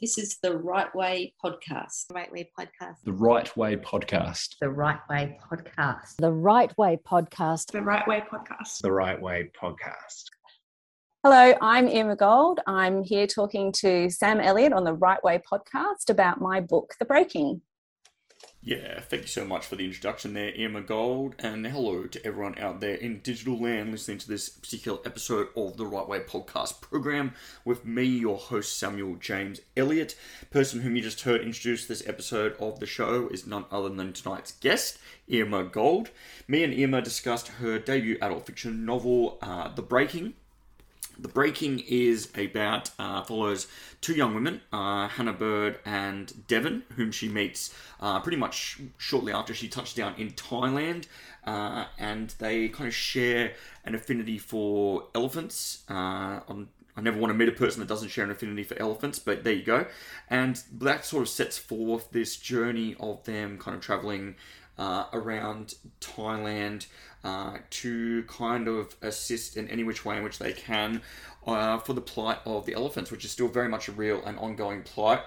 This is the Right Way podcast. The Right Way podcast. The Right Way podcast. The Right Way podcast. The Right Way podcast. The Right Way podcast. The Right Way podcast. Hello, I'm Irma Gold. I'm here talking to Sam Elliott on the Right Way podcast about my book, The Breaking. Yeah, thank you so much for the introduction there, Irma Gold, and hello to everyone out there in digital land listening to this particular episode of the Right Way podcast program with me, your host, Samuel James Elliott. Person whom you just heard introduce this episode of the show is none other than tonight's guest, Irma Gold. Me and Irma discussed her debut adult fiction novel, uh, The Breaking, the Breaking is about, uh, follows two young women, uh, Hannah Bird and Deven, whom she meets uh, pretty much shortly after she touches down in Thailand. Uh, and they kind of share an affinity for elephants. Uh, I never want to meet a person that doesn't share an affinity for elephants, but there you go. And that sort of sets forth this journey of them kind of traveling uh, around Thailand uh, to kind of assist in any which way in which they can uh, for the plight of the elephants, which is still very much a real and ongoing plight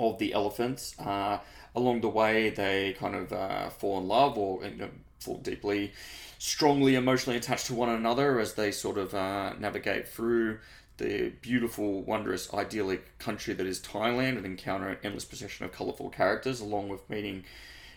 of the elephants. Uh, along the way, they kind of uh, fall in love or you know, fall deeply, strongly emotionally attached to one another as they sort of uh, navigate through the beautiful, wondrous, idyllic country that is Thailand and encounter an endless procession of colourful characters, along with meeting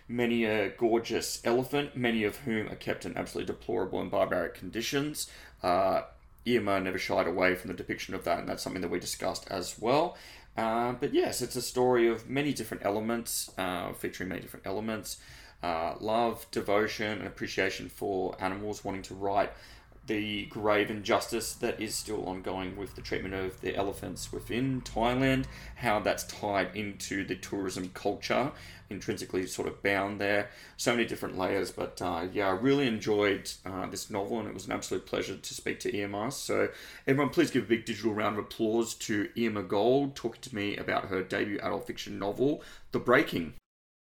many a gorgeous elephant, many of whom are kept in absolutely deplorable and barbaric conditions. Uh, Irma never shied away from the depiction of that, and that's something that we discussed as well. Uh, but yes, it's a story of many different elements, uh, featuring many different elements uh, love, devotion, and appreciation for animals, wanting to right the grave injustice that is still ongoing with the treatment of the elephants within Thailand, how that's tied into the tourism culture, intrinsically sort of bound there. So many different layers, but uh, yeah, I really enjoyed uh, this novel and it was an absolute pleasure to speak to Irma. So, everyone, please give a big digital round of applause to Irma Gold talking to me about her debut adult fiction novel, The Breaking.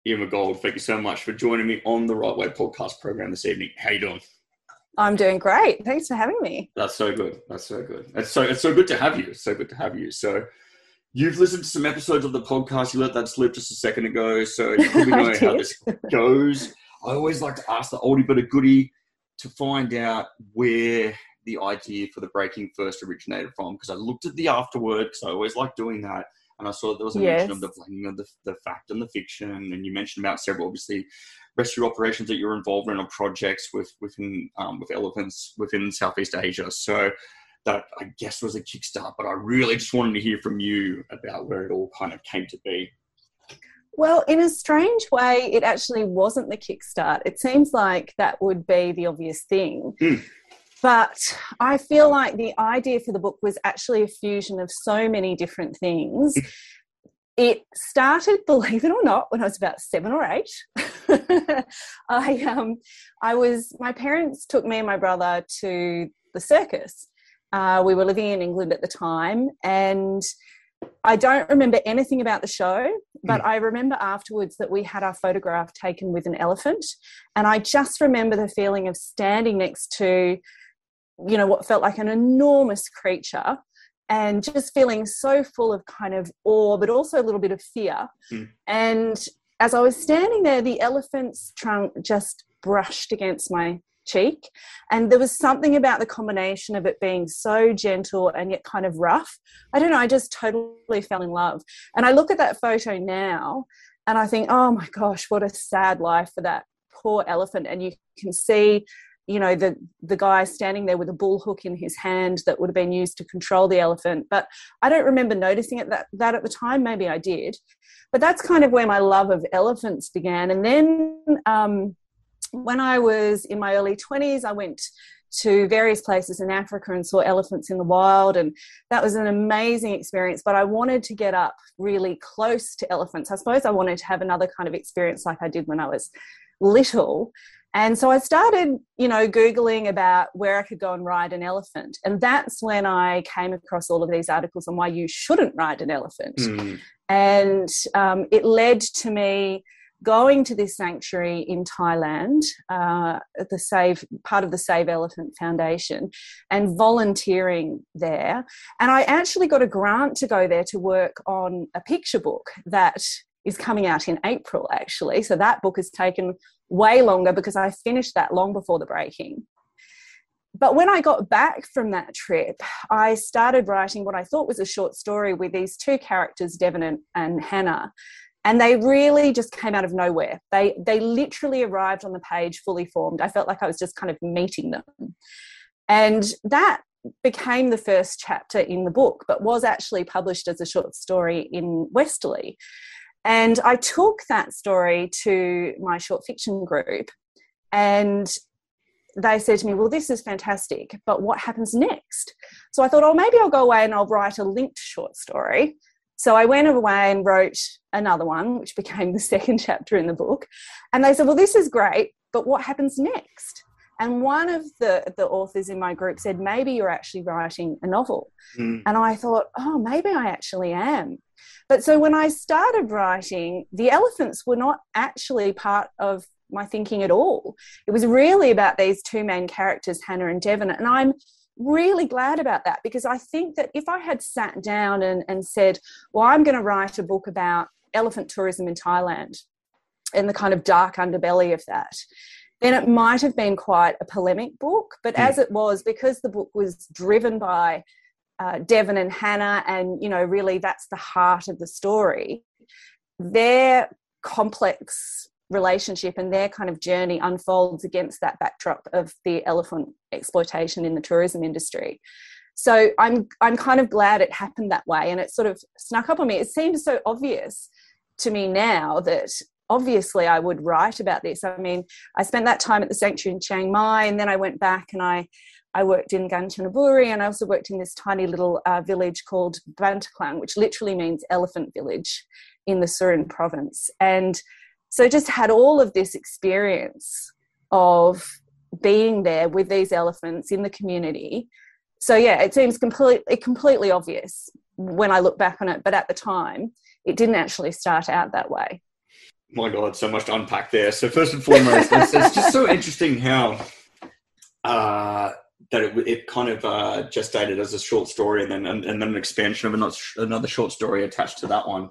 Irma Gold, thank you so much for joining me on the Right Way podcast program this evening. How you doing? I'm doing great. Thanks for having me. That's so good. That's so good. It's so it's so good to have you. It's so good to have you. So you've listened to some episodes of the podcast. You let that slip just a second ago, so you probably know how this goes. I always like to ask the oldie but a goodie to find out where the idea for the breaking first originated from because I looked at the afterword because I always like doing that and I saw there was a yes. mention of the blending of the, the fact and the fiction and you mentioned about several obviously rescue operations that you're involved in or projects with within um, with elephants within Southeast Asia. So that I guess was a kickstart, but I really just wanted to hear from you about where it all kind of came to be. Well, in a strange way, it actually wasn't the kickstart. It seems like that would be the obvious thing. Mm. But I feel like the idea for the book was actually a fusion of so many different things. Hmm it started, believe it or not, when I was about seven or eight. I um, I was my parents took me and my brother to the circus. Uh, we were living in England at the time, and I don't remember anything about the show, but mm. I remember afterwards that we had our photograph taken with an elephant, and I just remember the feeling of standing next to, you know, what felt like an enormous creature and just feeling so full of kind of awe, but also a little bit of fear. Mm. And as I was standing there, the elephant's trunk just brushed against my cheek. And there was something about the combination of it being so gentle and yet kind of rough. I don't know, I just totally fell in love. And I look at that photo now and I think, oh my gosh, what a sad life for that poor elephant. And you can see you know the the guy standing there with a bull hook in his hand that would have been used to control the elephant. But i don't remember noticing it that, that at the time. Maybe i did. But that's kind of where my love of elephants began. And then um, when i was in my early 20s i went to various places in africa and saw elephants in the wild. And that was an amazing experience. But i wanted to get up really close to elephants. I suppose i wanted to have another kind of experience like i did when i was little and so I started, you know, Googling about where I could go and ride an elephant. And that's when I came across all of these articles on why you shouldn't ride an elephant. Mm. And um, it led to me going to this sanctuary in Thailand, uh, the Save part of the Save Elephant Foundation, and volunteering there. And I actually got a grant to go there to work on a picture book that is coming out in April, actually. So that book has taken way longer because I finished that long before the breaking. But when I got back from that trip, I started writing what I thought was a short story with these two characters, Deven and, and Hannah. And they really just came out of nowhere. They they literally arrived on the page fully formed. I felt like i was just kind of meeting them. And that became the first chapter in the book but was actually published as a short story in westerly and i took that story to my short fiction group and they said to me, Well, this is fantastic, but what happens next? So I thought, Oh, maybe I'll go away and I'll write a linked short story so I went away and wrote another one, which became the second chapter in the book. And they said, Well, this is great, but what happens next? And one of the, the authors in my group said, Maybe you're actually writing a novel. Mm. And I thought, Oh, maybe I actually am. But so when I started writing, the elephants were not actually part of my thinking at all. It was really about these two main characters, Hannah and Deven. And I'm really glad about that because I think that if I had sat down and, and said, well, I'm going to write a book about elephant tourism in Thailand and the kind of dark underbelly of that, then it might have been quite a polemic book. But mm. as it was, because the book was driven by uh, Deven and Hannah, and you know, really that's the heart of the story, their complex relationship and their kind of journey unfolds against that backdrop of the elephant exploitation in the tourism industry. So I'm I'm kind of glad it happened that way and it sort of snuck up on me. It seems so obvious to me now that obviously I would write about this. I mean, I spent that time at the sanctuary in Chiang Mai and then I went back and I I worked in Kanchanaburi and I also worked in this tiny little uh, village called Bantaklang, which literally means elephant village in the Surin province. And so just had all of this experience of being there with these elephants in the community so yeah it seems completely completely obvious when i look back on it but at the time it didn't actually start out that way my god so much to unpack there so first and foremost it's, it's, just so interesting how uh, that it, it, kind of uh, gestated as a short story and then and, and then an expansion of another, another short story attached to that one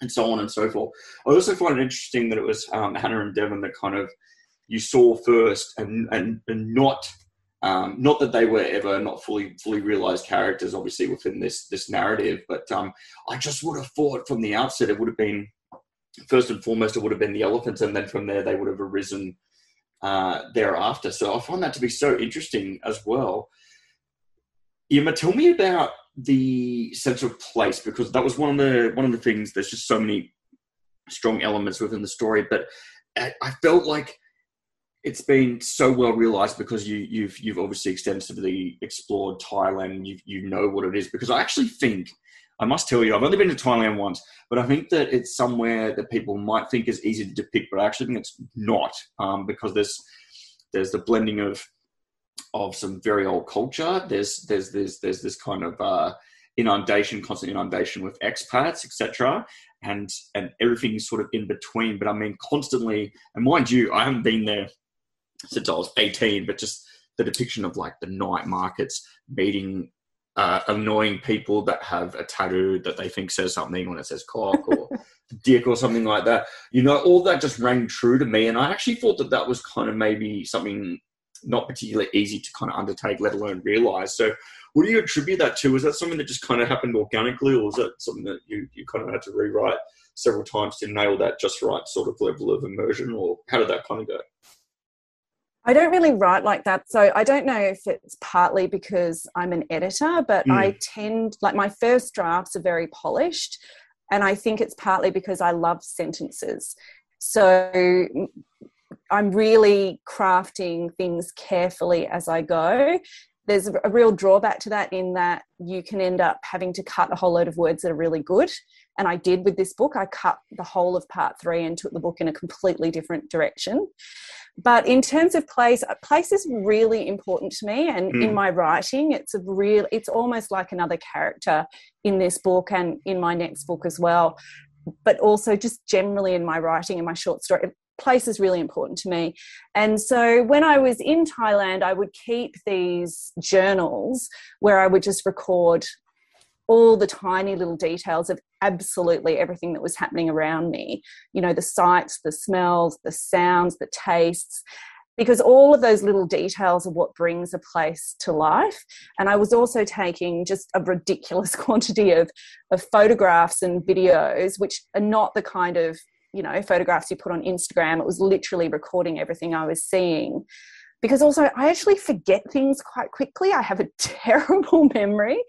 and so on and so forth. I also find it interesting that it was um, Hannah and Deven that kind of you saw first, and and, and not um, not that they were ever not fully fully realized characters, obviously within this this narrative, but um, I just would have thought from the outset it would have been first and foremost it would have been the elephants, and then from there they would have arisen uh, thereafter. So I find that to be so interesting as well. Irma, tell me about the sense of place because that was one of the one of the things. There's just so many strong elements within the story, but I felt like it's been so well realized because you, you've you've obviously extensively explored Thailand. You you know what it is because I actually think I must tell you I've only been to Thailand once, but I think that it's somewhere that people might think is easy to depict, but I actually think it's not um, because there's there's the blending of of some very old culture. There's there's there's there's this kind of uh, inundation, constant inundation with expats, etc. And and everything sort of in between. But I mean, constantly. And mind you, I haven't been there since I was 18. But just the depiction of like the night markets, meeting uh, annoying people that have a tattoo that they think says something when it says cock or dick or something like that. You know, all that just rang true to me. And I actually thought that that was kind of maybe something not particularly easy to kind of undertake, let alone realize. So, what do you attribute that to? Was that something that just kind of happened organically, or was that something that you, you kind of had to rewrite several times to nail that just right sort of level of immersion, or how did that kind of go? I don't really write like that. So I don't know if it's partly because I'm an editor, but mm. I tend, like, my first drafts are very polished. And I think it's partly because I love sentences. So I'm really crafting things carefully as I go. There's a real drawback to that in that you can end up having to cut a whole load of words that are really good. And I did with this book. I cut the whole of part three and took the book in a completely different direction. But in terms of place, place is really important to me. And mm. in my writing, it's a real, it's almost like another character in this book and in my next book as well but also just generally in my writing and my short story place is really important to me. And so when I was in Thailand, I would keep these journals where I would just record all the tiny little details of absolutely everything that was happening around me. You know, the sights, the smells, the sounds, the tastes because all of those little details are what brings a place to life. And I was also taking just a ridiculous quantity of, of photographs and videos, which are not the kind of you know photographs you put on instagram it was literally recording everything i was seeing because also i actually forget things quite quickly i have a terrible memory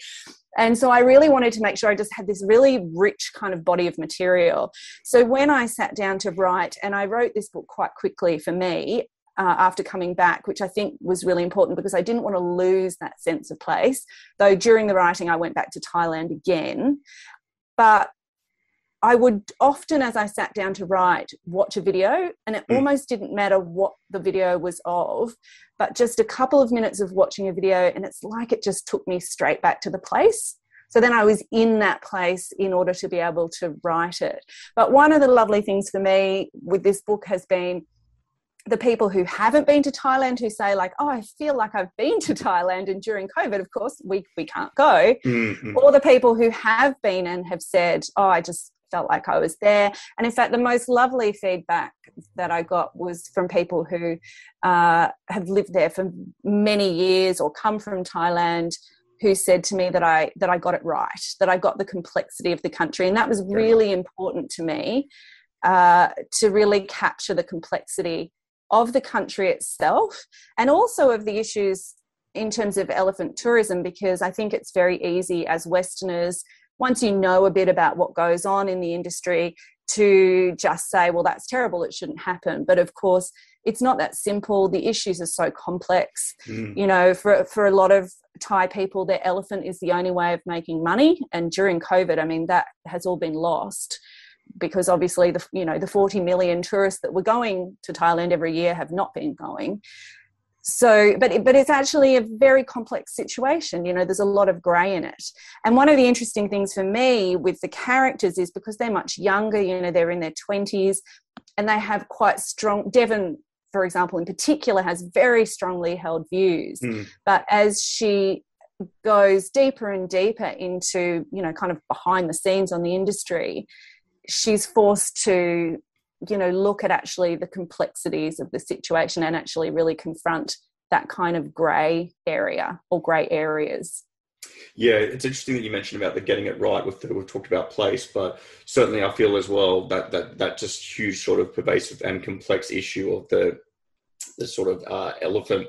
and so i really wanted to make sure i just had this really rich kind of body of material so when i sat down to write and i wrote this book quite quickly for me uh, after coming back, which I think was really important because I didn't want to lose that sense of place. Though during the writing, I went back to Thailand again. But I would often, as I sat down to write, watch a video, and it mm. almost didn't matter what the video was of, but just a couple of minutes of watching a video, and it's like it just took me straight back to the place. So then I was in that place in order to be able to write it. But one of the lovely things for me with this book has been the people who haven't been to Thailand who say like, oh, I feel like I've been to Thailand, and during COVID, of course, we we can't go, mm-hmm. or the people who have been and have said, oh, I just felt like I was there. And in fact, the most lovely feedback that I got was from people who uh, have lived there for many years or come from Thailand who said to me that I that I got it right, that I got the complexity of the country, and that was really important to me uh, to really capture the complexity of the country itself, and also of the issues in terms of elephant tourism, because I think it's very easy as Westerners once you know a bit about what goes on in the industry to just say well that's terrible it shouldn't happen. But of course it's not that simple. The issues are so complex. Mm. you know for for a lot of thai people their elephant is the only way of making money. And during covid i mean that has all been lost because obviously the you know the 40 million tourists that were going to thailand every year have not been going so but but it's actually a very complex situation you know there's a lot of gray in it and one of the interesting things for me with the characters is because they're much younger you know they're in their 20s and they have quite strong deven for example in particular has very strongly held views mm. but as she goes deeper and deeper into you know kind of behind the scenes on the industry she's forced to you know look at actually the complexities of the situation and actually really confront that kind of grey area or grey areas yeah, it's interesting that you mentioned about the getting it right. With the, we've talked about place, but certainly I feel as well that that that just huge sort of pervasive and complex issue of the the sort of uh, elephant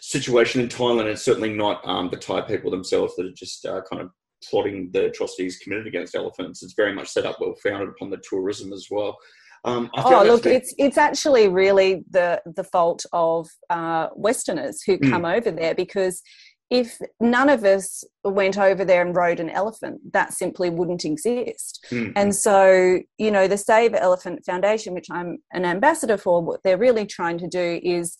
situation in Thailand. It's certainly not um, the Thai people themselves that are just uh, kind of plotting the atrocities committed against elephants. It's very much set up well founded upon the tourism as well. Um, oh, look, it's it's actually really the the fault of uh, Westerners who hmm. come mm. over there because if none of us went over there and rode an elephant, that simply wouldn't exist. Mm-hmm. And so, you know, the Save Elephant Foundation, which I'm an ambassador for, what they're really trying to do is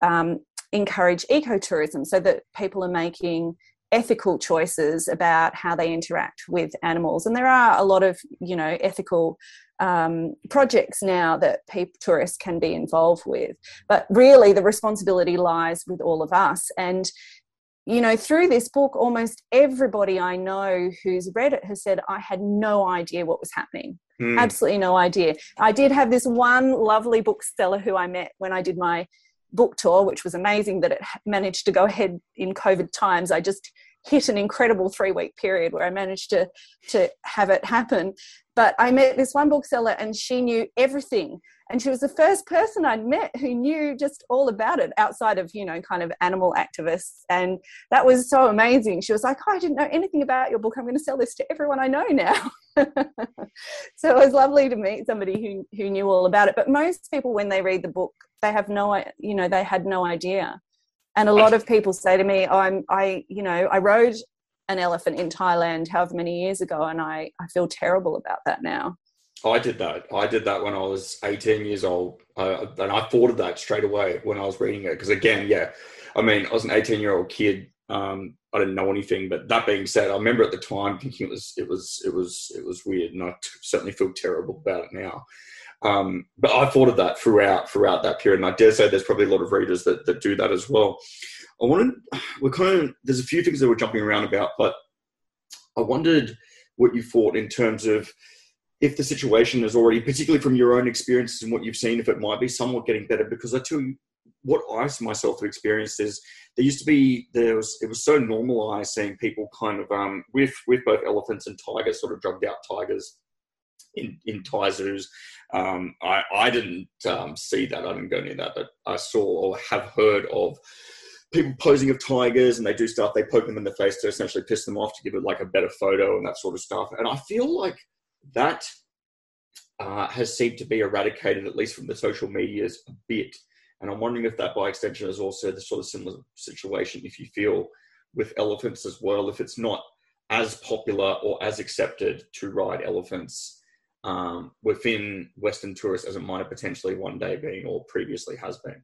um, encourage ecotourism so that people are making ethical choices about how they interact with animals. And there are a lot of, you know, ethical um, projects now that people, tourists can be involved with. But really, the responsibility lies with all of us. And you know, through this book, almost everybody I know who's read it has said, I had no idea what was happening. Mm. Absolutely no idea. I did have this one lovely bookseller who I met when I did my book tour, which was amazing that it managed to go ahead in COVID times. I just hit an incredible three week period where I managed to to have it happen. But I met this one bookseller and she knew everything. And she was the first person I'd met who knew just all about it outside of, you know, kind of animal activists. And that was so amazing. She was like, oh, I didn't know anything about your book. I'm going to sell this to everyone I know now. so it was lovely to meet somebody who, who knew all about it. But most people, when they read the book, they have no, you know, they had no idea and a lot of people say to me, I'm, I, you know, I rode an elephant in Thailand however many years ago, and I, I feel terrible about that now. I did that. I did that when I was 18 years old, uh, and I thought of that straight away when I was reading it. Because again, yeah, I mean, I was an 18 year old kid um, I didn't know anything. But that being said, I remember at the time thinking it was it was it was it was weird, and I t- certainly feel terrible about it now. Um, but I thought of that throughout throughout that period, and I dare say there's probably a lot of readers that, that do that as well. I wanted we're kind of there's a few things that we're jumping around about, but I wondered what you thought in terms of if the situation is already, particularly from your own experiences and what you've seen, if it might be somewhat getting better. Because I tell you, what I myself have experienced is there used to be there was it was so normalized seeing people kind of um, with with both elephants and tigers, sort of drugged out tigers in in Thai. Um, I I didn't um, see that. I didn't go near that, but I saw or have heard of people posing of tigers and they do stuff. They poke them in the face to essentially piss them off to give it like a better photo and that sort of stuff. And I feel like that uh, has seemed to be eradicated at least from the social medias a bit. And I'm wondering if that by extension is also the sort of similar situation, if you feel with elephants as well, if it's not as popular or as accepted to ride elephants um, within Western tourists as it might have potentially one day been or previously has been.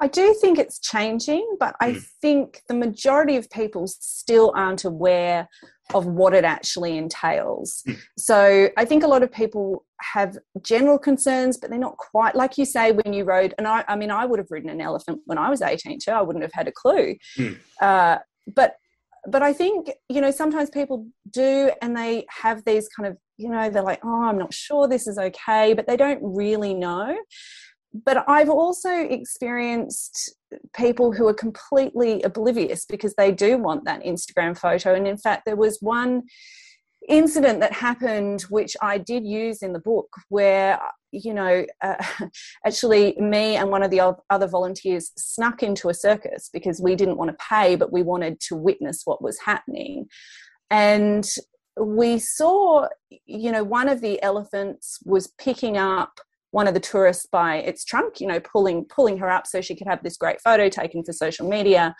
I do think it's changing, but I Mm. think the majority of people still aren't aware of what it actually entails. Mm. So I think a lot of people have general concerns, but they're not quite like you say when you rode. And I, I mean, I would have ridden an elephant when I was 18 too. I wouldn't have had a clue. Mm. Uh, but but I think you know sometimes people do, and they have these kind of you know they're like, oh, I'm not sure this is okay, but they don't really know but I've also experienced people who are completely oblivious because they do want that Instagram photo. And in fact, there was one incident that happened which I did use in the book where you know uh, actually me and one of the other volunteers snuck into a circus because we didn't want to pay but we wanted to witness what was happening and we saw you know one of the elephants was picking up one of the tourists by its trunk, you know, pulling pulling her up so she could have this great photo taken for social media.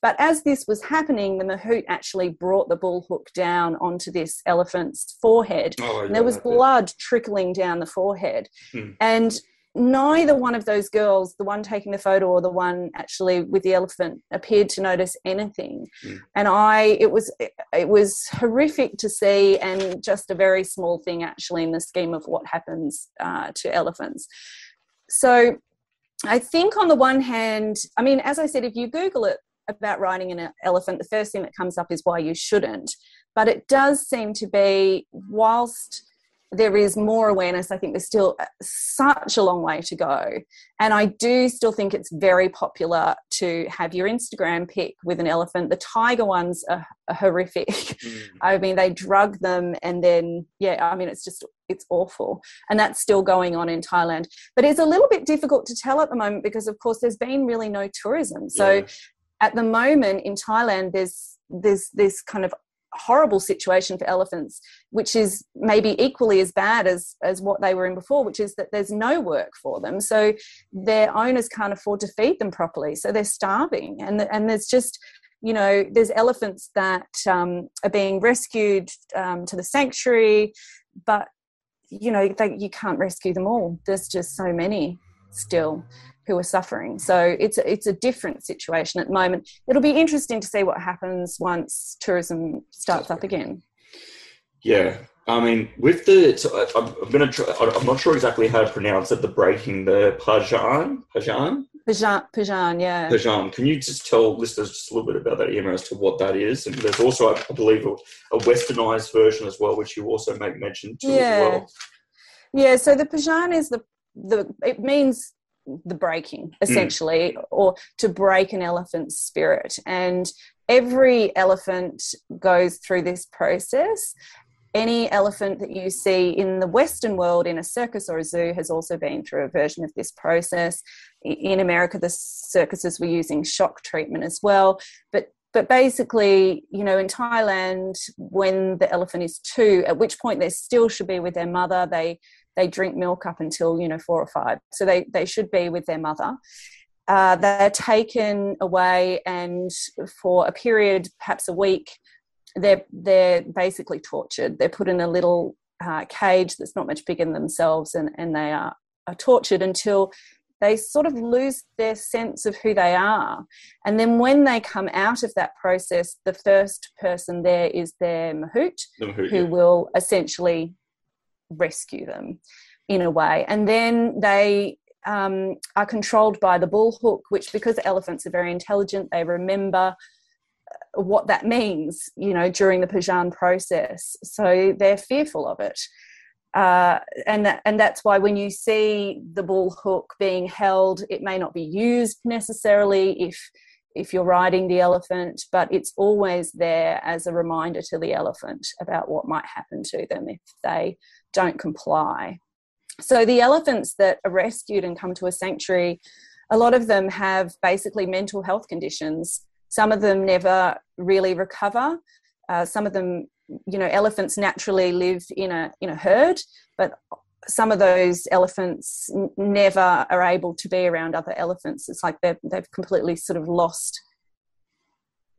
But as this was happening, the mahout actually brought the bull hook down onto this elephant's forehead. Oh, and there was blood trickling down the forehead. Hmm. And neither one of those girls, the one taking the photo or the one actually with the elephant, appeared to notice anything. Mm. And I, it was, it was horrific to see, and just a very small thing actually in the scheme of what happens uh, to elephants. So, I think on the one hand, I mean, as I said, if you Google it about riding an elephant, the first thing that comes up is why you shouldn't. But it does seem to be, whilst there is more awareness. I think there's still such a long way to go. And I do still think it's very popular to have your Instagram pic with an elephant. The tiger ones are, are horrific. Mm. I mean, they drug them and then, yeah, I mean, it's just, it's awful. And that's still going on in Thailand. But it's a little bit difficult to tell at the moment because, of course, there's been really no tourism. So yeah. at the moment in Thailand, there's, there's this kind of horrible situation for elephants, which is maybe equally as bad as, as what they were in before, which is that there's no work for them. So their owners can't afford to feed them properly. So they're starving. And, and there's just, you know, there's elephants that um, are being rescued um, to the sanctuary, but, you know, they, you can't rescue them all. There's just so many still who are suffering. So it's a, it's a different situation at the moment. It'll be interesting to see what happens once tourism starts up again. Yeah, I mean, with the, so I'm, I'm going to try, I'm not sure exactly how to pronounce it, the breaking, the Phajaan, Phajaan? Phajaan, Phajaan, yeah. Phajaan. Can you just tell listeners just a little bit about that, Irma, as to what that is? And there's also, I believe, a, a westernized version as well, which you also make mention to yeah. as well. Yeah, so the Phajaan is the, the it means the breaking essentially mm. or to break an elephant's spirit. And every elephant goes through this process. Any elephant that you see in the western world in a circus or a zoo has also been through a version of this process. In america the circuses were using shock treatment as well. But but basically you know in thailand when the elephant is two at which point they still should be with their mother they they drink milk up until you know four or five so they they should be with their mother uh, they're taken away and for a period perhaps a week they're they're basically tortured they're put in a little uh, cage that's not much bigger than themselves and and they are, are tortured until they sort of lose their sense of who they are. And then when they come out of that process, the first person there is their mahout, The Mahout, who yeah. will essentially rescue them in a way. And then they um, are controlled by the bull hook, which, because elephants are very intelligent, they remember uh, what that means, you know, during the Phajaan process. So they're fearful of it. Uh, and that, and that's why when you see the bull hook being held, it may not be used necessarily if if you're riding the elephant, but it's always there as a reminder to the elephant about what might happen to them if they don't comply. So the elephants that are rescued and come to a sanctuary, a lot of them have basically mental health conditions. Some of them never really recover. Uh, some of them, you know, elephants naturally live in a in a herd, but some of those elephants n- never are able to be around other elephants. It's like they've they've completely sort of lost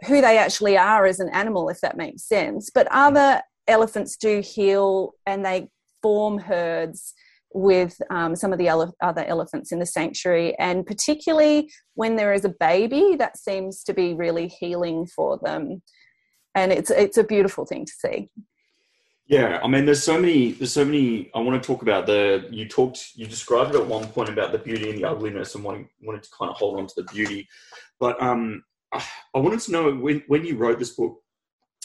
who they actually are as an animal, if that makes sense. But other elephants do heal and they form herds with um, some of the ele- other elephants in the sanctuary. And particularly when there is a baby, that seems to be really healing for them. And it's it's a beautiful thing to see. Yeah, I mean, there's so many. There's so many. I want to talk about the. You talked. You described it at one point about the beauty and the ugliness, and wanting wanted to kind of hold on to the beauty. But um, I wanted to know when when you wrote this book,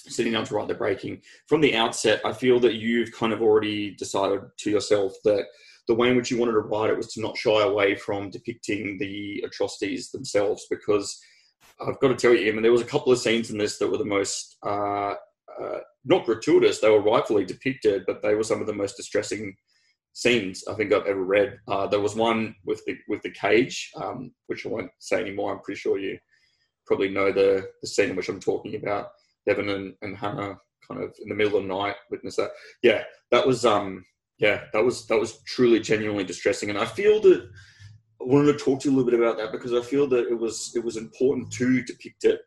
sitting down to write the breaking from the outset. I feel that you've kind of already decided to yourself that the way in which you wanted to write it was to not shy away from depicting the atrocities themselves, because I've got to tell you, I mean, there was a couple of scenes in this that were the most. Uh, uh, not gratuitous. They were rightfully depicted, but they were some of the most distressing scenes I think I've ever read. Uh, there was one with the with the cage, um, which I won't say anymore. I'm pretty sure you probably know the the scene which I'm talking about. Deven and, and Hannah kind of in the middle of the night witness that. Yeah, that was um yeah that was that was truly genuinely distressing, and I feel that I wanted to talk to you a little bit about that because I feel that it was it was important to depict it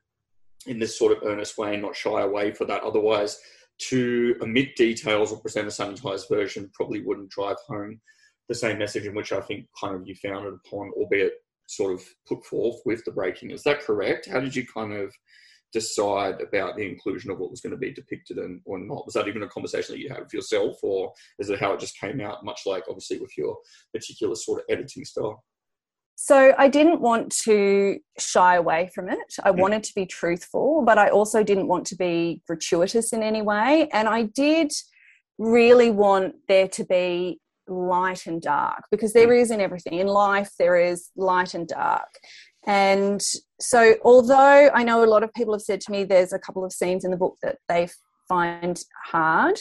in this sort of earnest way and not shy away for that. Otherwise, to omit details or present a sanitized version probably wouldn't drive home the same message in which I think kind of you founded upon, albeit sort of put forth with the breaking. Is that correct? How did you kind of decide about the inclusion of what was going to be depicted and or not? Was that even a conversation that you had with yourself, or is it how it just came out? Much like obviously with your particular sort of editing style. So I didn't want to shy away from it. I Mm. wanted to be truthful, but I also didn't want to be gratuitous in any way. And I did really want there to be light and dark because there is in everything. In life, there is light and dark. And so, although I know a lot of people have said to me there's a couple of scenes in the book that they find hard,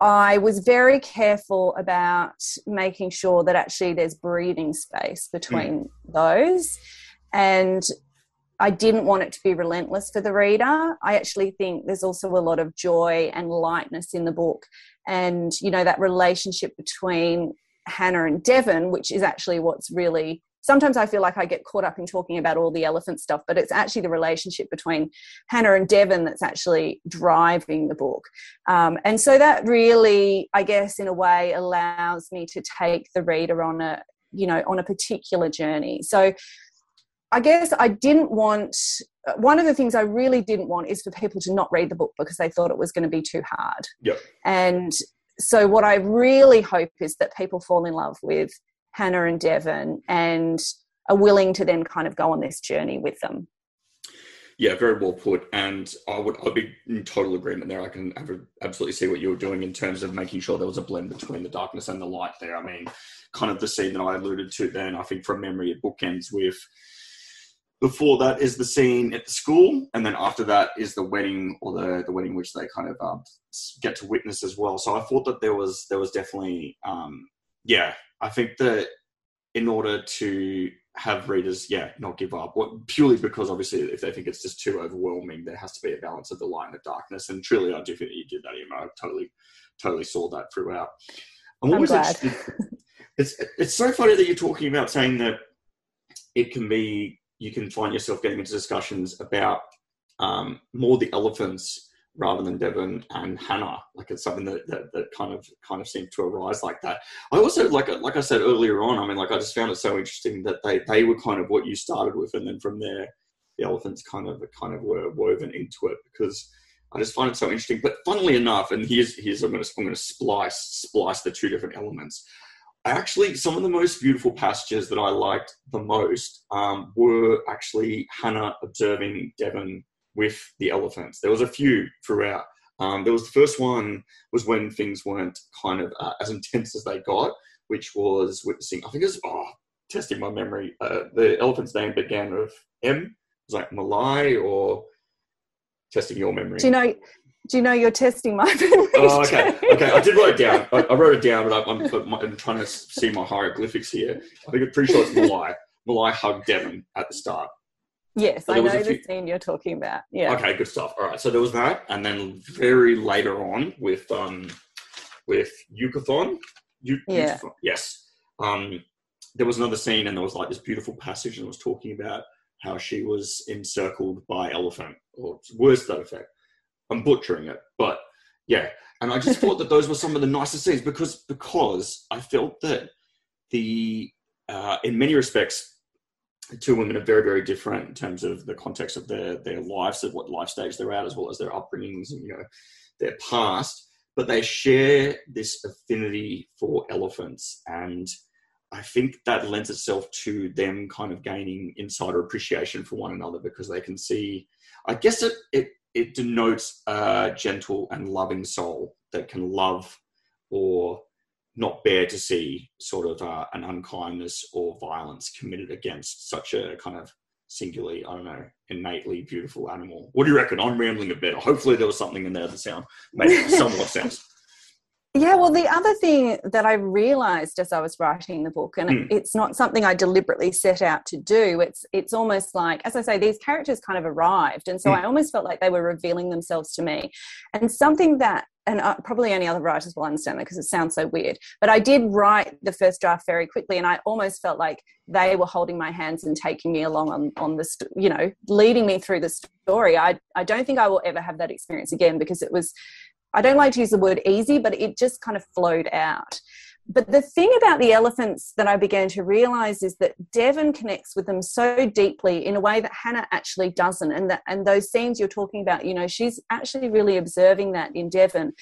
I was very careful about making sure that actually there's breathing space hmm. between those. And I didn't want it to be relentless for the reader. I actually think there's also a lot of joy and lightness in the book. And, you know, that relationship between Hannah and Deven, which is actually what's really sometimes I feel like I get caught up in talking about all the elephant stuff, but it's actually the relationship between Hannah and Deven that's actually driving the book. Um, and so that really, I guess, in a way, allows me to take the reader on a, you know, on a particular journey. So I guess I didn't want, one of the things I really didn't want is for people to not read the book because they thought it was going to be too hard. Yep. And so what I really hope is that people fall in love with Hannah and Deven and are willing to then kind of go on this journey with them. Yeah, very well put. And I would I'd be in total agreement there. I can absolutely see what you were doing in terms of making sure there was a blend between the darkness and the light there. I mean, kind of the scene that I alluded to then, I think from memory it bookends with before that is the scene at the school, and then after that is the wedding or the, the wedding which they kind of um, get to witness as well. So I thought that there was there was definitely um, yeah, I think that in order to have readers, yeah, not give up, what, purely because obviously if they think it's just too overwhelming, there has to be a balance of the light and the darkness. And truly, I do think that you did that, Irma. I totally, totally saw that throughout. I'm I'm always glad. It's it's so funny that you're talking about saying that it can be you can find yourself getting into discussions about um, more the elephants rather than Deven and Hannah. Like it's something that, that, that kind of kind of seemed to arise like that. I also like like I said earlier on. I mean, like I just found it so interesting that they they were kind of what you started with, and then from there, the elephants kind of kind of were woven into it because. I just find it so interesting, but funnily enough, and here's here's I'm going to I'm going to splice splice the two different elements. Actually, some of the most beautiful passages that I liked the most um, were actually Hannah observing Deven with the elephants. There was a few throughout. Um, there was the first one was when things weren't kind of uh, as intense as they got, which was witnessing. I think it was oh, testing my memory. Uh, the elephant's name began with M. It was like Malai or testing your memory. Do you know? Do you know you're testing my memory? Oh, okay, okay. I did write it down. I, I wrote it down, but I'm, I'm, I'm, trying to see my hieroglyphics here. I think I'm pretty sure it's Malai. Malai hugged Deven at the start. Yes, so I know the scene you're talking about. Yeah. Okay, good stuff. All right, so there was that, and then very later on with um with Yucathon. You, yeah. yes. Um, there was another scene, and there was like this beautiful passage, and it was talking about how she was encircled by elephant, or words to that effect. I'm butchering it, but yeah. And I just thought that those were some of the nicest scenes because because I felt that the uh, in many respects two women are very very different in terms of the context of their their lives of what life stage they're at as well as their upbringings and you know their past. But they share this affinity for elephants. And I think that lends itself to them kind of gaining insider appreciation for one another because they can see I guess it it it denotes a gentle and loving soul that can love or not bear to see sort of uh, an unkindness or violence committed against such a kind of singularly, I don't know, innately beautiful animal. What do you reckon? I'm rambling a bit. Hopefully, there was something in there that sound made somewhat sense. Yeah, well, the other thing that I realized as I was writing the book, and mm. it's not something I deliberately set out to do. It's it's almost like, as I say, these characters kind of arrived, and so mm. I almost felt like they were revealing themselves to me. And something that, and uh, probably only other writers will understand that because it sounds so weird, but I did write the first draft very quickly, and I almost felt like they were holding my hands and taking me along on on this, you know, leading me through the story. I I don't think I will ever have that experience again because it was I don't like to use the word easy, but it just kind of flowed out. But the thing about the elephants that I began to realize is that Deven connects with them so deeply in a way that Hannah actually doesn't. And that and those scenes you're talking about, you know, she's actually really observing that in Deven.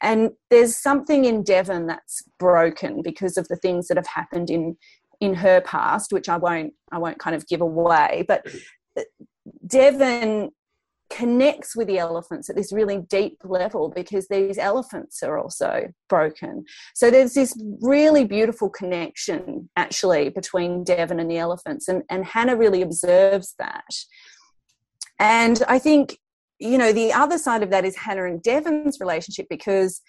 And there's something in Deven that's broken because of the things that have happened in in her past, which I won't I won't kind of give away. But Deven connects with the elephants at this really deep level because these elephants are also broken. So there's this really beautiful connection actually between Deven and the elephants, and, and Hannah really observes that. And I think, you know, the other side of that is Hannah and Deven's relationship because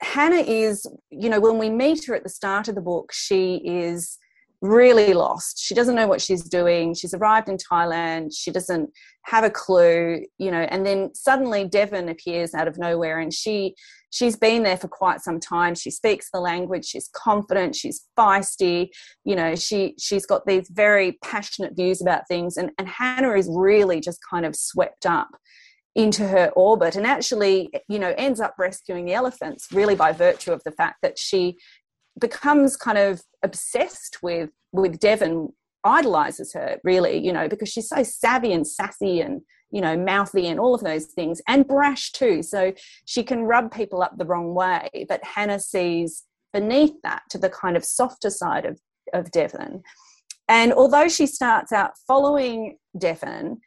Hannah is, you know, when we meet her at the start of the book, she is really lost. She doesn't know what she's doing. She's arrived in Thailand. She doesn't have a clue, you know, and then suddenly Deven appears out of nowhere and she she's been there for quite some time. She speaks the language, she's confident, she's feisty, you know, she she's got these very passionate views about things and, and Hannah is really just kind of swept up into her orbit and actually you know ends up rescuing the elephants really by virtue of the fact that she becomes kind of obsessed with with Deven, idolizes her really, you know, because she's so savvy and sassy and you know mouthy and all of those things and brash too. So she can rub people up the wrong way. But Hannah sees beneath that to the kind of softer side of of Deven. And although she starts out following Deven,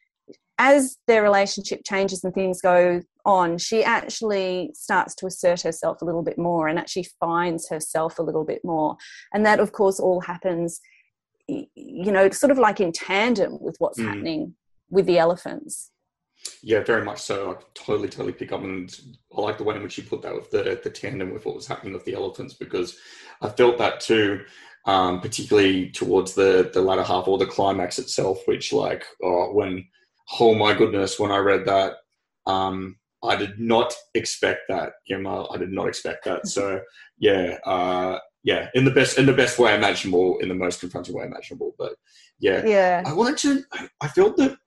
as their relationship changes and things go on, she actually starts to assert herself a little bit more and actually finds herself a little bit more. And that, of course, all happens, you know, sort of like in tandem with what's mm. happening with the elephants. Yeah, very much so. I totally, totally pick up, and I like the way in which you put that with the the tandem with what was happening with the elephants because I felt that too, um, particularly towards the the latter half or the climax itself, which like oh, when oh my goodness, when I read that, um, I did not expect that, Gemma. I did not expect that. So yeah, uh, yeah, in the best in the best way imaginable, in the most confronting way imaginable. But yeah, yeah. I wanted to. I felt that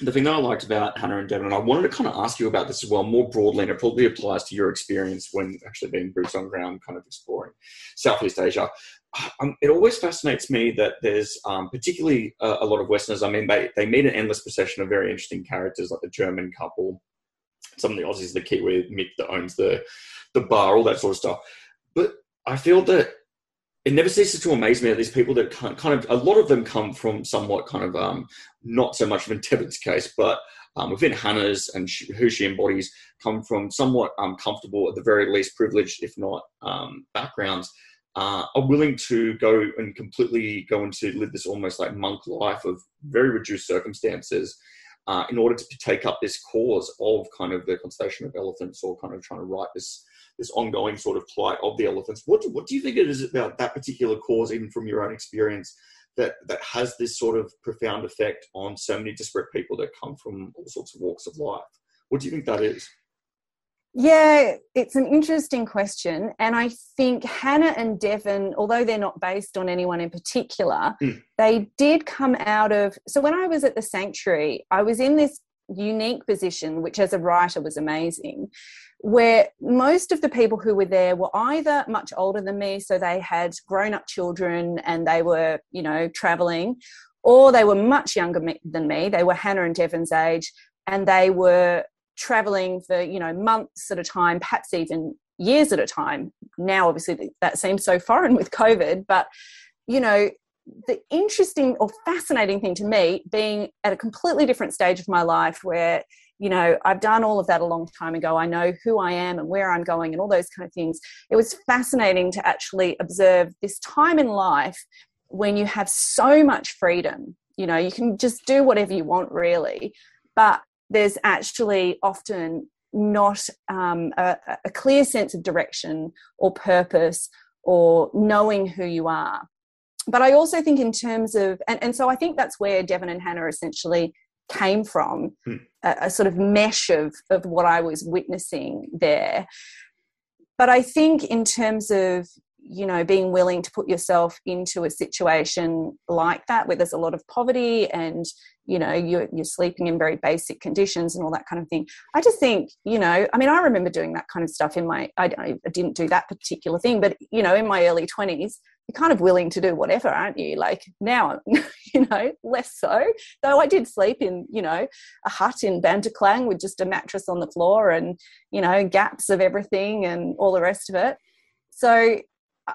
the thing that I liked about Hannah and Deven, and I wanted to kind of ask you about this as well, more broadly, and it probably applies to your experience when actually being boots on ground, kind of exploring Southeast Asia. Um, it always fascinates me that there's um, particularly a, a, lot of Westerners. I mean, they, they meet an endless procession of very interesting characters, like the German couple, some of the Aussies, the Kiwi Mick that owns the the bar, all that sort of stuff. But I feel that it never ceases to amaze me that these people that kind of a lot of them come from somewhat kind of um, not so much of Deven's case, but um, within Hannah's and who she embodies come from somewhat um, comfortable, at the very least privileged, if not um, backgrounds uh, are willing to go and completely go into live this almost like monk life of very reduced circumstances uh, in order to take up this cause of kind of the conservation of elephants or kind of trying to right this this ongoing sort of plight of the elephants. What do, what do you think it is about that particular cause, even from your own experience, that that has this sort of profound effect on so many disparate people that come from all sorts of walks of life? What do you think that is? Yeah, it's an interesting question. And I think Hannah and Deven, although they're not based on anyone in particular, mm. they did come out of. So when I was at the sanctuary, I was in this unique position, which as a writer was amazing, where most of the people who were there were either much older than me, so they had grown up children and they were, you know, traveling, or they were much younger than me. They were Hannah and Deven's age, and they were traveling for you know months at a time perhaps even years at a time. Now obviously that seems so foreign with covid but you know the interesting or fascinating thing to me being at a completely different stage of my life where you know i've done all of that a long time ago. I know who i am and where i'm going and all those kind of things. It was fascinating to actually observe this time in life when you have so much freedom. You know you can just do whatever you want really. But there's actually often not um, a, a clear sense of direction or purpose or knowing who you are. But I also think, in terms of, and, and so I think that's where Deven and Hannah essentially came from hmm. a, a, sort of mesh of, of what I was witnessing there. But I think, in terms of, you know, being willing to put yourself into a situation like that where there's a lot of poverty and you know you're, you're sleeping in very basic conditions and all that kind of thing. I just think you know i mean i remember doing that kind of stuff in my i, I didn't do that particular thing but you know in my early 20s you're kind of willing to do whatever aren't you? Like now you know less so. Though i did sleep in you know a hut in Bantaklang with just a mattress on the floor and you know gaps of everything and all the rest of it. So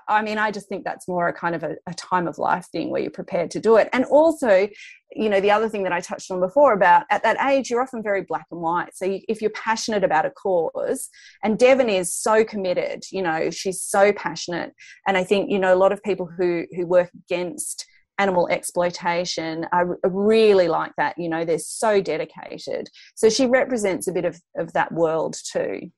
I mean, I just think that's more a kind of a, a, time of life thing where you're prepared to do it. And also, you know, the other thing that I touched on before about at that age, you're often very black and white. So you, if you're passionate about a cause, and Deven is so committed, you know, she's so passionate. And I think, you know, a lot of people who, who work against animal exploitation are really like that. You know, they're so dedicated. So she represents a bit of, of that world too.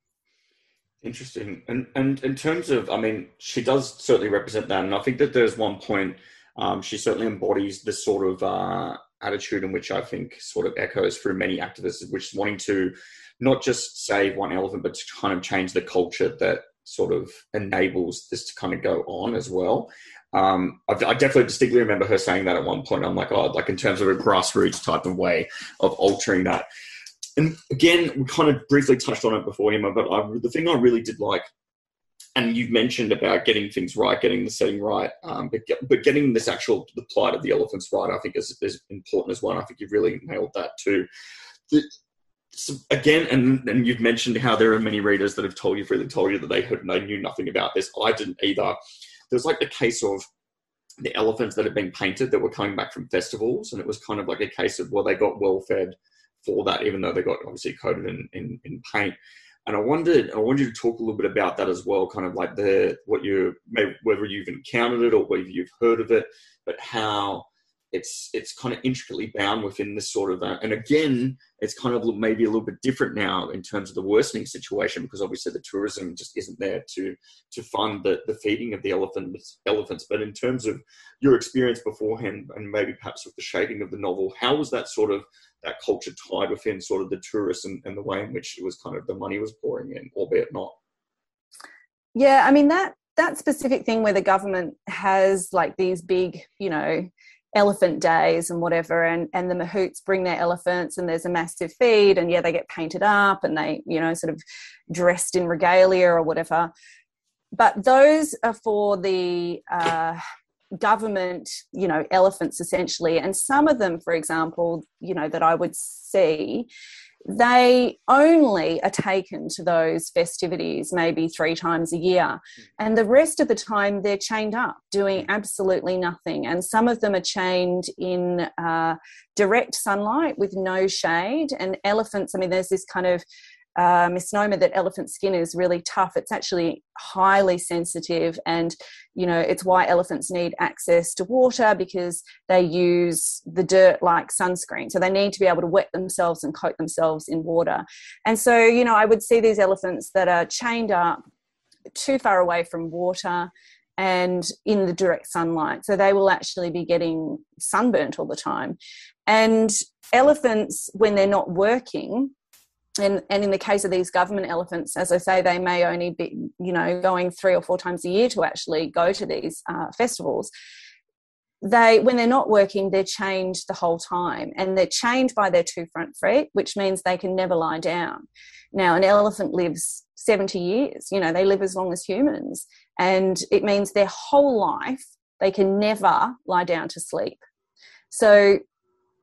Interesting. And and in terms of, I mean, she does certainly represent that, and I think that there's one point um, she certainly embodies this sort of uh, attitude in which I think sort of echoes through many activists, which is wanting to not just save one elephant, but to kind of change the culture that sort of enables this to kind of go on as well. Um, I, I, definitely distinctly remember her saying that at one point. I'm like, oh, like in terms of a grassroots type of way of altering that and again, we kind of briefly touched on it before, Irma, but I, the thing I really did like, and you've mentioned about getting things right, getting the setting right, um, but, get, but getting this actual the plight of the elephants right, I think is, is important as well. I think you've really nailed that too. The, so again, and, and you've mentioned how there are many readers that have told you, freely told you that they heard, they knew nothing about this. I didn't either. There's like the case of the elephants that had been painted that were coming back from festivals, and it was kind of like a case of well, they got well fed for that, even though they got obviously coated in, in, in paint. And I wondered, I wanted you to talk a little bit about that as well, kind of like the what you maybe whether you've encountered it or whether you've heard of it, but how it's it's kind of intricately bound within this sort of uh, and again it's kind of maybe a little bit different now in terms of the worsening situation because obviously the tourism just isn't there to to fund the, the feeding of the elephants elephants but in terms of your experience beforehand and maybe perhaps with the shaping of the novel how was that sort of that culture tied within sort of the tourists and, and the way in which it was kind of the money was pouring in albeit not. Yeah i mean that that specific thing where the government has like these big you know elephant days and whatever and and the mahouts bring their elephants and there's a massive feed and yeah they get painted up and they you know sort of dressed in regalia or whatever. But those are for the uh, government you know elephants essentially and some of them for example you know that i would see they only are taken to those festivities maybe three times a year. And the rest of the time, they're chained up doing absolutely nothing. And some of them are chained in uh, direct sunlight with no shade. And elephants, I mean, there's this kind of uh, misnomer that elephant skin is really tough. It's actually highly sensitive, and you know it's why elephants need access to water because they use the dirt like sunscreen. So they need to be able to wet themselves and coat themselves in water. And so you know I would see these elephants that are chained up too far away from water and in the direct sunlight. So they will actually be getting sunburnt all the time. And elephants, when they're not working, and, and in the case of these government elephants, as I say, they may only be, you know, going three or four times a year to actually go to these uh, festivals. They, when they're not working, they're chained the whole time, and they're chained by their two front feet, which means they can never lie down. Now, an elephant lives 70 years. You know, they live as long as humans, and it means their whole life they can never lie down to sleep. So,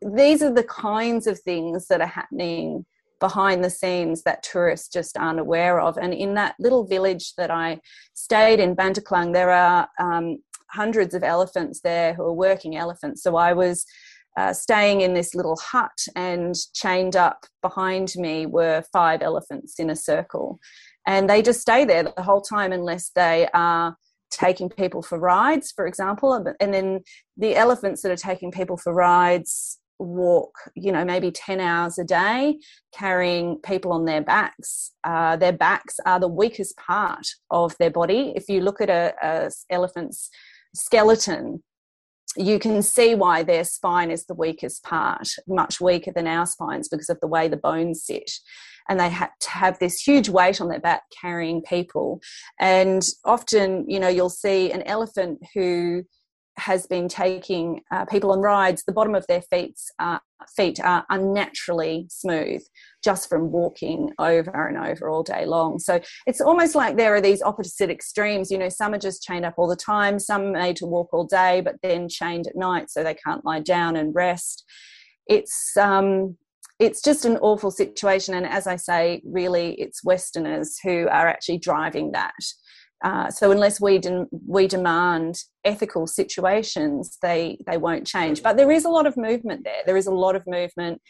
these are the kinds of things that are happening behind the scenes that tourists just aren't aware of. And in that little village that I stayed in, Bantaklang, there are um, hundreds of elephants there who are working elephants. So I was uh, staying in this little hut, and chained up behind me were five elephants in a circle. And they just stay there the whole time unless they are taking people for rides, for example. And then the elephants that are taking people for rides walk, you know, maybe 10 hours a day, carrying people on their backs. Uh, their backs are the weakest part of their body. If you look at a, a elephant's skeleton, you can see why their spine is the weakest part, much weaker than our spines because of the way the bones sit. And they have to have this huge weight on their back carrying people. And often, you know, you'll see an elephant who has been taking uh, people on rides, the bottom of their feet, uh, feet are unnaturally smooth just from walking over and over all day long. So it's almost like there are these opposite extremes. You know, some are just chained up all the time, some made to walk all day, but then chained at night so they can't lie down and rest. It's um, it's just an awful situation, and as I say, really, it's Westerners who are actually driving that. Uh, so unless we de- we demand ethical situations, they they won't change. But there is a lot of movement there. There is a lot of movement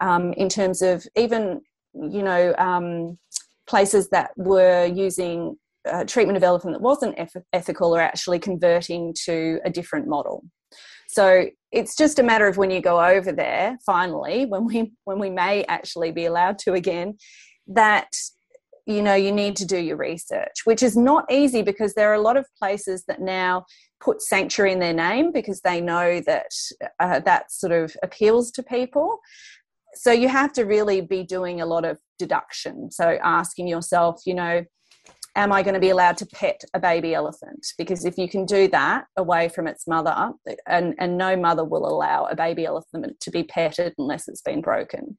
um, in terms of even you know um, places that were using uh, treatment of elephant that wasn't eth- ethical are actually converting to a different model. So it's just a matter of when you go over there, finally, when we when we may actually be allowed to again, that you know you need to do your research which is not easy because there are a lot of places that now put sanctuary in their name because they know that uh, that sort of appeals to people. So you have to really be doing a lot of deduction. So asking yourself you know am i going to be allowed to pet a baby elephant? Because if you can do that away from its mother and, and no mother will allow a baby elephant to be petted unless it's been broken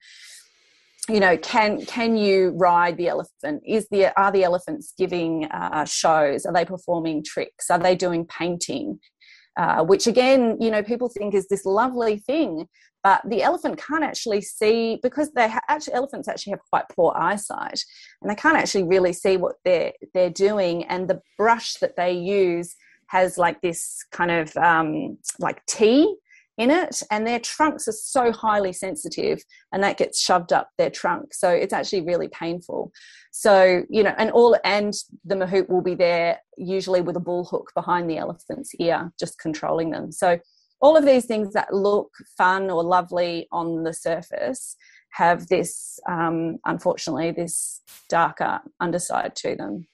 you know can can you ride the elephant? Is the are the elephants giving uh, shows? Are they performing tricks? Are they doing painting? Uh, which again you know people think is this lovely thing but the elephant can't actually see because they ha- actually elephants actually have quite poor eyesight and they can't actually really see what they're they're doing and the brush that they use has like this kind of um, like tea in it and their trunks are so highly sensitive and that gets shoved up their trunk. So it's actually really painful. So you know and all and the mahout will be there usually with a bull hook behind the elephant's ear just controlling them. So all of these things that look fun or lovely on the surface have this um, unfortunately this darker underside to them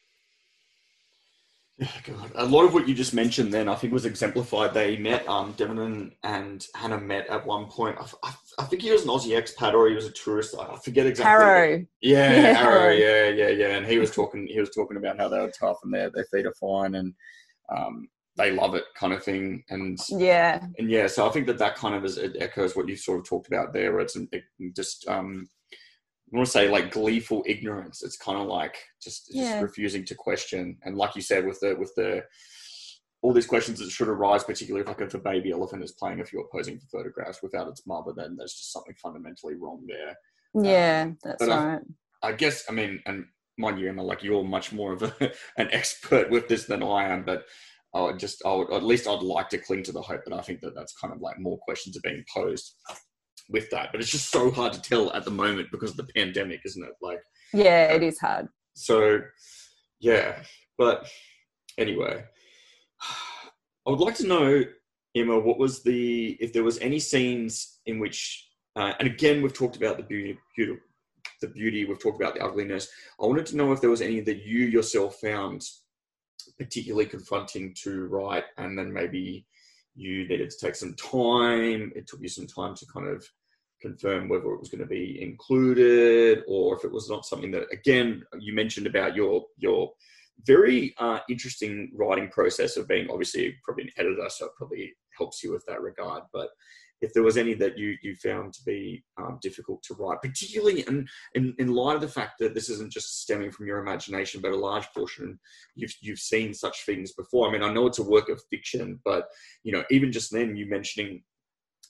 God. A lot of what you just mentioned then, I think, was exemplified. They met, um, Deven and Hannah met at one point. I, I, I, think he was an Aussie expat or he was a tourist. I forget exactly. Arrow. Yeah, yeah, Arrow. Yeah, yeah, yeah. And he was talking. He was talking about how they were tough and their their feet are fine. And um, they love it kind of thing and yeah and yeah so i think that that kind of is it echoes what you sort of talked about there where it's it just um I want to say like gleeful ignorance. It's kind of like just, just refusing to question. And like you said, with the with the all these questions that should arise, particularly if like if a baby elephant is playing, if you're posing for photographs without its mother, then there's just something fundamentally wrong there. yeah um, that's but I- right I guess I mean, and mind you, Irma, like you're much more of a, an expert with this than I am, but I would just, I would, at least I'd like to cling to the hope that I think that that's kind of like more questions are being posed with that. But it's just so hard to tell at the moment because of the pandemic, isn't it? Like, yeah it is hard so yeah. But anyway, I would like to know, Irma, what was the, if there was any scenes in which, uh, and again, we've talked about the beauty, beauty, the beauty, we've talked about the ugliness. I wanted to know if there was any that you yourself found particularly confronting to write, and then maybe you needed to take some time. It took you some time to kind of confirm whether it was going to be included, or if it was not something that. Again, you mentioned about your your very uh, interesting writing process of being obviously probably an editor, so it probably helps you with that regard. But if there was any that you you found to be um, difficult to write, particularly in, in in light of the fact that this isn't just stemming from your imagination, but a large portion you've you've seen such things before. I mean, I know it's a work of fiction, but you know, even just then, you mentioning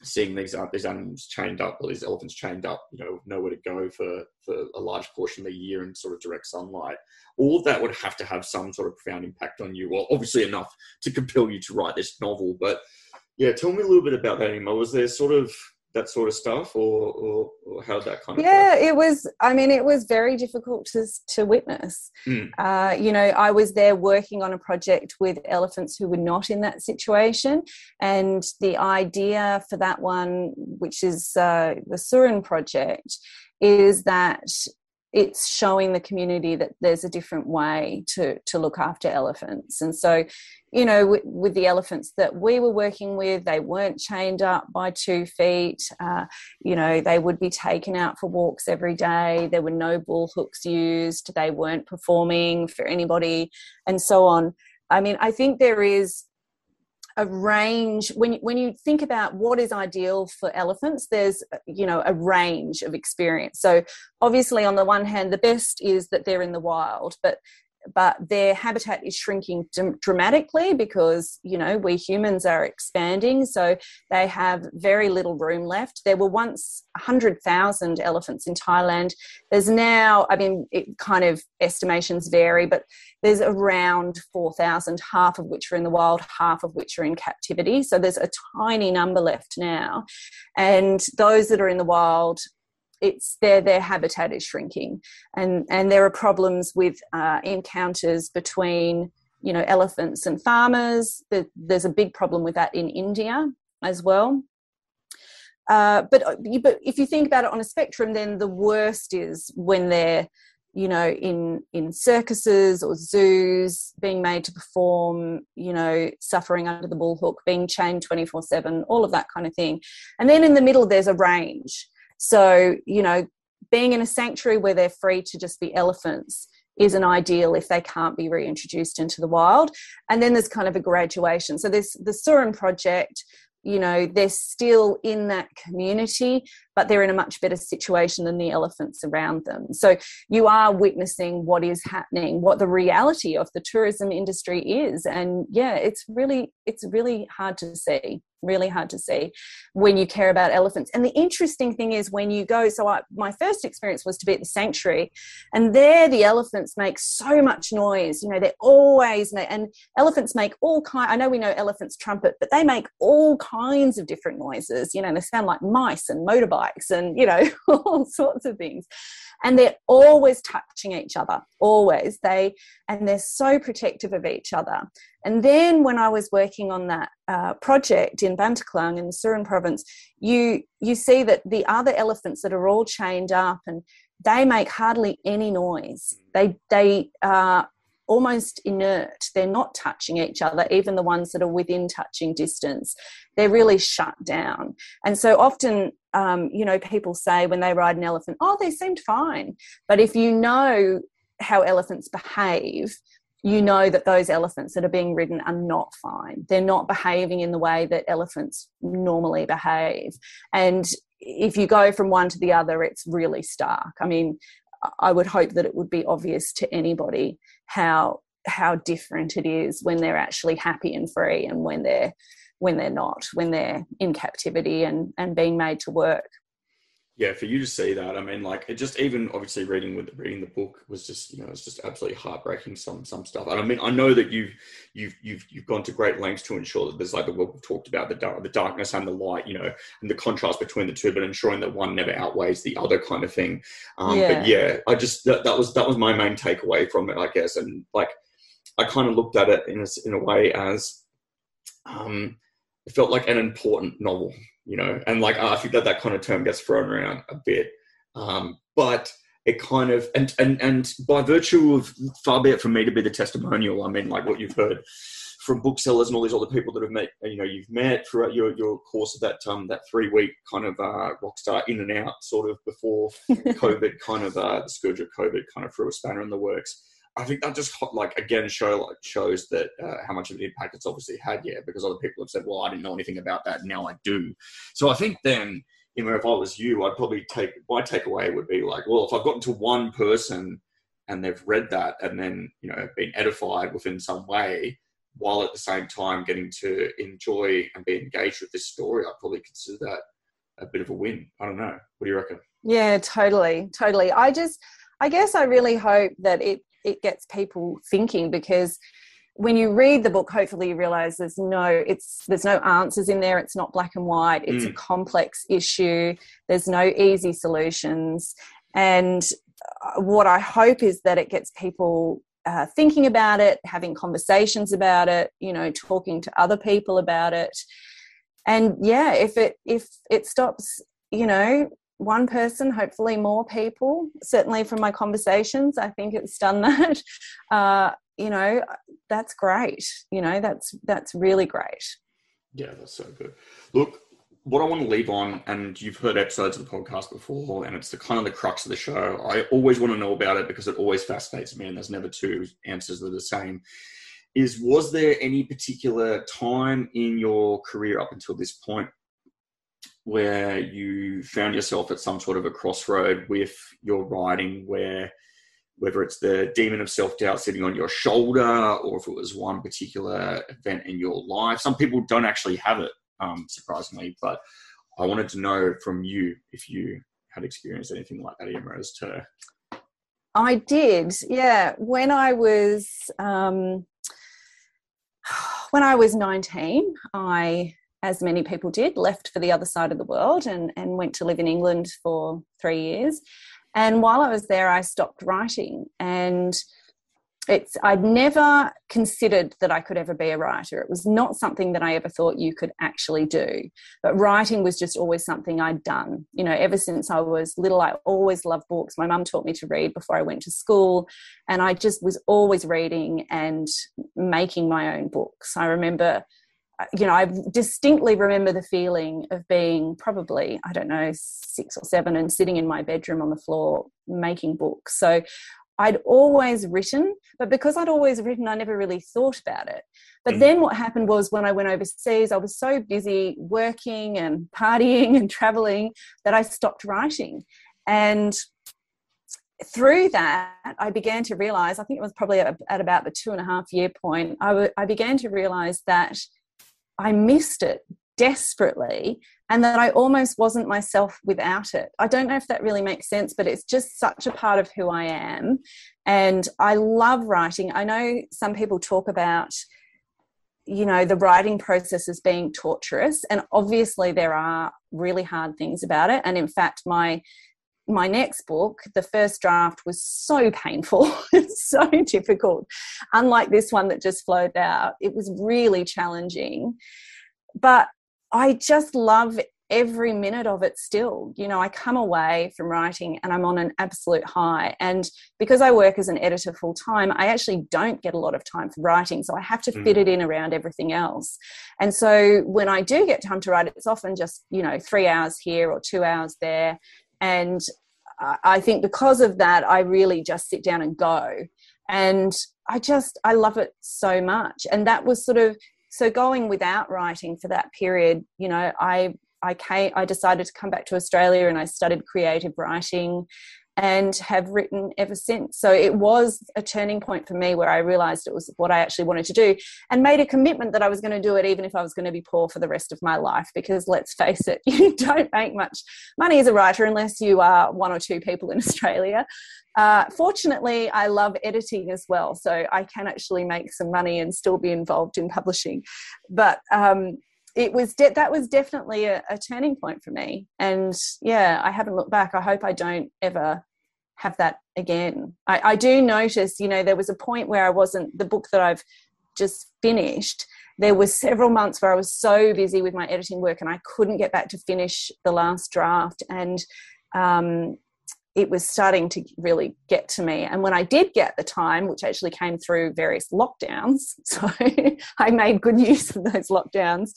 seeing these uh, these animals chained up, or these elephants chained up, you know, nowhere to go for for a large portion of the year in sort of direct sunlight. All of that would have to have some sort of profound impact on you. Well, obviously enough to compel you to write this novel, but yeah, tell me a little bit about that, Irma. Was there sort of that sort of stuff, or or, or how that kind of yeah it was i mean it was very difficult to to witness Mm. uh, you know i was there working on a project with elephants who were not in that situation and the idea for that one which is uh, the surin project is that it's showing the community that there's a different way to to look after elephants. And so you know with, with the elephants that we were working with they weren't chained up by two feet. Uh, you know they would be taken out for walks every day. There were no bull hooks used. They weren't performing for anybody and so on. I mean i think there is a range when when you think about what is ideal for elephants there's you know a range of experience. So obviously on the one hand the best is that they're in the wild but but their habitat is shrinking dram- dramatically because you know we humans are expanding so they have very little room left. There were once 100,000 elephants in Thailand. There's now i mean it kind of estimations vary but there's around 4,000 half of which are in the wild half of which are in captivity. So there's a tiny number left now. And those that are in the wild it's their their habitat is shrinking. And and there are problems with uh, encounters between you know elephants and farmers. There's a big problem with that in india as well. Uh, but but if you think about it on a spectrum then the worst is when they're you know in in circuses or zoos being made to perform you know suffering under the bull hook being chained 24 7 all of that kind of thing. And then in the middle there's a range so, you know, being in a sanctuary where they're free to just be elephants isn't ideal if they can't be reintroduced into the wild. And then there's kind of a graduation. So there's the Surin project, you know, they're still in that community, but they're in a much better situation than the elephants around them. So you are witnessing what is happening, what the reality of the tourism industry is. And yeah, it's really, it's really hard to see really hard to see when you care about elephants. And the interesting thing is when you go, so I, my first experience was to be at the sanctuary, and there the elephants make so much noise. You know, they're always and elephants make all kind. I know we know elephants trumpet, but they make all kinds of different noises. You know, they sound like mice and motorbikes, and you know all sorts of things. And they're always touching each other, always. They and they're so protective of each other. And then when I was working on that uh, project in Bantaklang in the Surin province, you you see that the other elephants that are all chained up and they make hardly any noise. They they are almost inert. They're not touching each other, even the ones that are within touching distance. They're really shut down. And so often, um, you know, people say when they ride an elephant, oh, they seemed fine. But if you know how elephants behave, you know that those elephants that are being ridden are not fine. They're not behaving in the way that elephants normally behave. And if you go from one to the other, it's really stark. I mean, I would hope that it would be obvious to anybody how how different it is when they're actually happy and free and when they're when they're not, when they're in captivity and, and being made to work yeah, for you to see that, I mean, like it just even obviously reading with reading the book was just you know it's just absolutely heartbreaking some some stuff. And I mean, I know that you've you've you've you've gone to great lengths to ensure that there's like the what we've talked about the dark, the darkness and the light, you know, and the contrast between the two, but ensuring that one never outweighs the other kind of thing. Um, yeah. But yeah, I just that, that was that was my main takeaway from it, I guess, and like I kind of looked at it in a, in a way as um, it felt like an important novel you know, and like I think that that kind of term gets thrown around a bit, um, but it kind of and and and by virtue of far be it from me to be the testimonial. I mean, like what you've heard from booksellers and all these other people that have met, you know, you've met throughout your, your course of that um that three week kind of uh, rockstar in and out sort of before COVID kind of uh, the scourge of COVID kind of threw a spanner in the works. I think that just like again show like shows that uh, how much of an impact it's obviously had, yeah, because other people have said, well, I didn't know anything about that, now I do. So I think then, you know, if I was you, I'd probably take my takeaway would be like, well, if I've gotten to one person and they've read that and then you know been edified within some way, while at the same time getting to enjoy and be engaged with this story, I'd probably consider that a bit of a win. I don't know. What do you reckon? Yeah, totally, totally. I just, I guess I really hope that it it gets people thinking because when you read the book hopefully you realize there's no it's there's no answers in there. It's not black and white. It's mm. a complex issue. There's no easy solutions. And uh, what i hope is that it gets people uh, thinking about it having conversations about it you know talking to other people about it. And yeah if it if it stops you know one person, hopefully more people. Certainly from my conversations, I think it's done that. Uh, you know, that's great. You know, that's that's really great. Yeah, that's so good. Look, what I want to leave on, and you've heard episodes of the podcast before, and it's the kind of the crux of the show. I always want to know about it because it always fascinates me, and there's never two answers that are the same. Is was there any particular time in your career up until this point where you found yourself at some sort of a crossroad with your writing where whether it's the demon of self-doubt sitting on your shoulder or if it was one particular event in your life. Some people don't actually have it um, surprisingly but i wanted to know from you if you had experienced anything like that Irma, as to i did yeah. When i was um, when i was 19 i as many people did, left for the other side of the world and, and went to live in England for three years. And while I was there, I stopped writing. And it's I'd never considered that I could ever be a writer. It was not something that I ever thought you could actually do. But writing was just always something I'd done. You know, ever since I was little, I always loved books. My mum taught me to read before I went to school, and I just was always reading and making my own books. I remember you know, I distinctly remember the feeling of being probably, I don't know, six or seven and sitting in my bedroom on the floor making books. So I'd always written, but because I'd always written, I never really thought about it. But mm. then what happened was when I went overseas, I was so busy working and partying and traveling that I stopped writing. And through that, I began to realize, I think it was probably at, about the two and a half year point, I, w- I began to realize that I missed it desperately and that I almost wasn't myself without it. I don't know if that really makes sense, but it's just such a part of who I am. And I love writing. I know some people talk about, you know, the writing process as being torturous. And obviously, there are really hard things about it. And in fact, my my next book, the first draft was so painful, so difficult. Unlike this one that just flowed out, it was really challenging. But I just love every minute of it still. You know, I come away from writing and I'm on an absolute high. And because I work as an editor full time, I actually don't get a lot of time for writing. So I have to mm. fit it in around everything else. And so when I do get time to write, it's often just, you know, three hours here or two hours there and I think because of that, I really just sit down and go. And I just I love it so much. And that was sort of so going without writing for that period, you know, I I came I decided to come back to Australia and I studied creative writing and have written ever since. So it was a turning point for me where I realized it was what I actually wanted to do and made a commitment that I was going to do it even if I was going to be poor for the rest of my life. Because let's face it, you don't make much money as a writer unless you are one or two people in Australia. Uh, fortunately, I love editing as well, so I can actually make some money and still be involved in publishing. But um, it was de- that was definitely a, a, turning point for me and yeah i haven't looked back i hope i don't ever have that again I, I do notice you know there was a point where i wasn't the book that i've just finished there was several months where i was so busy with my editing work and i couldn't get back to finish the last draft and um, it was starting to really get to me. And when I did get the time, which actually came through various lockdowns, so I made good use of those lockdowns,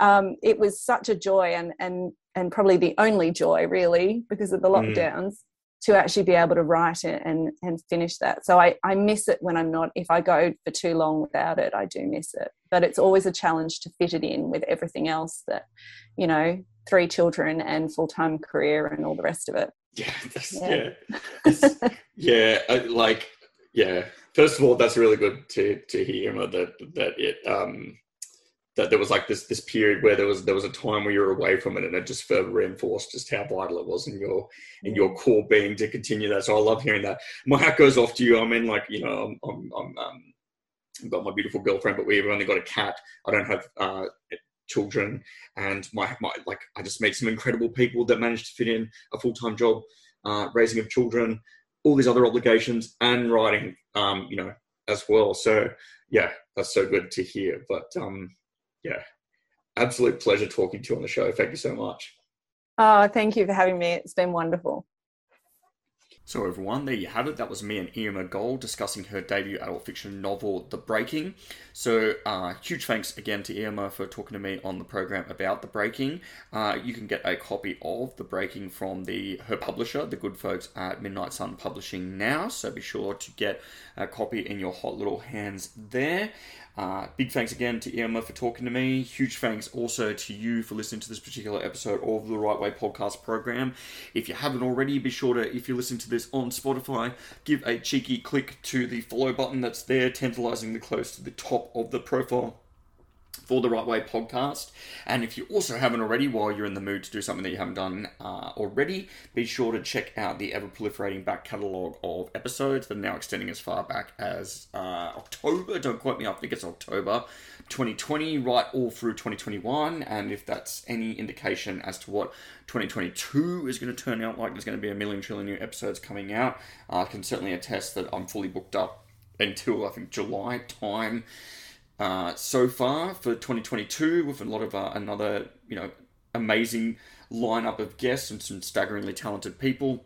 um, it was such a joy and and and probably the only joy really because of the mm. lockdowns mm. To actually be able to write it and and finish that. So I, I miss it when i'm not if i go for too long without it i do miss it. But it's always a challenge to fit it in with everything else that you know three children and full-time career and all the rest of it. Yeah yeah. yeah, yeah I, like yeah. First of all that's really good to to hear that that it um that there was like this this period where there was there was a time where you were away from it and it just further reinforced just how vital it was in your in your core being to continue that. So i love hearing that. My hat goes off to you. I mean like you know i'm, I'm, I'm um, I've got my beautiful girlfriend but we've only got a cat. I don't have uh, children. And my, my like i just meet some incredible people that manage to fit in a full-time job uh, raising of children all these other obligations and writing um, you know as well. So yeah that's so good to hear. But um yeah, absolute pleasure talking to you on the show. Thank you so much. Oh, thank you for having me. It's been wonderful. So, everyone, there you have it. That was me and Irma Gold discussing her debut adult fiction novel, The Breaking. So, uh, huge thanks again to Irma for talking to me on the program about The Breaking. Uh, you can get a copy of The Breaking from the her publisher, the good folks at Midnight Sun Publishing now. So, be sure to get a copy in your hot little hands there. Uh, big thanks again to Irma for talking to me. Huge thanks also to you for listening to this particular episode of the Right Way podcast program. If you haven't already, be sure to, if you're listening to this on Spotify, give a cheeky click to the follow button that's there, tantalizingly close to the top of the profile for the Right Way podcast. And if you also haven't already, while you're in the mood to do something that you haven't done uh, already, be sure to check out the ever proliferating back catalogue of episodes that are now extending as far back as uh, October. Don't quote me, I think it's October 2020, right all through 2021. And if that's any indication as to what 2022 is going to turn out like, there's going to be a million trillion new episodes coming out. Uh, I can certainly attest that I'm fully booked up until I think July time uh, so far for 2022 with a lot of uh, another you know amazing lineup of guests and some staggeringly talented people.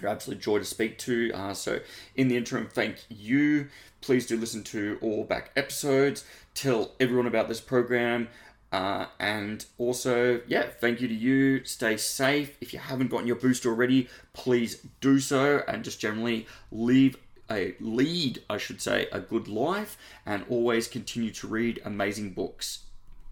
You're absolute joy to speak to. Uh, so in the interim, thank you. Please do listen to all back episodes. Tell everyone about this program. Uh, and also, yeah, thank you to you. Stay safe. If you haven't gotten your booster already, please do so. And just generally leave a lead, I should say, a good life and always continue to read amazing books.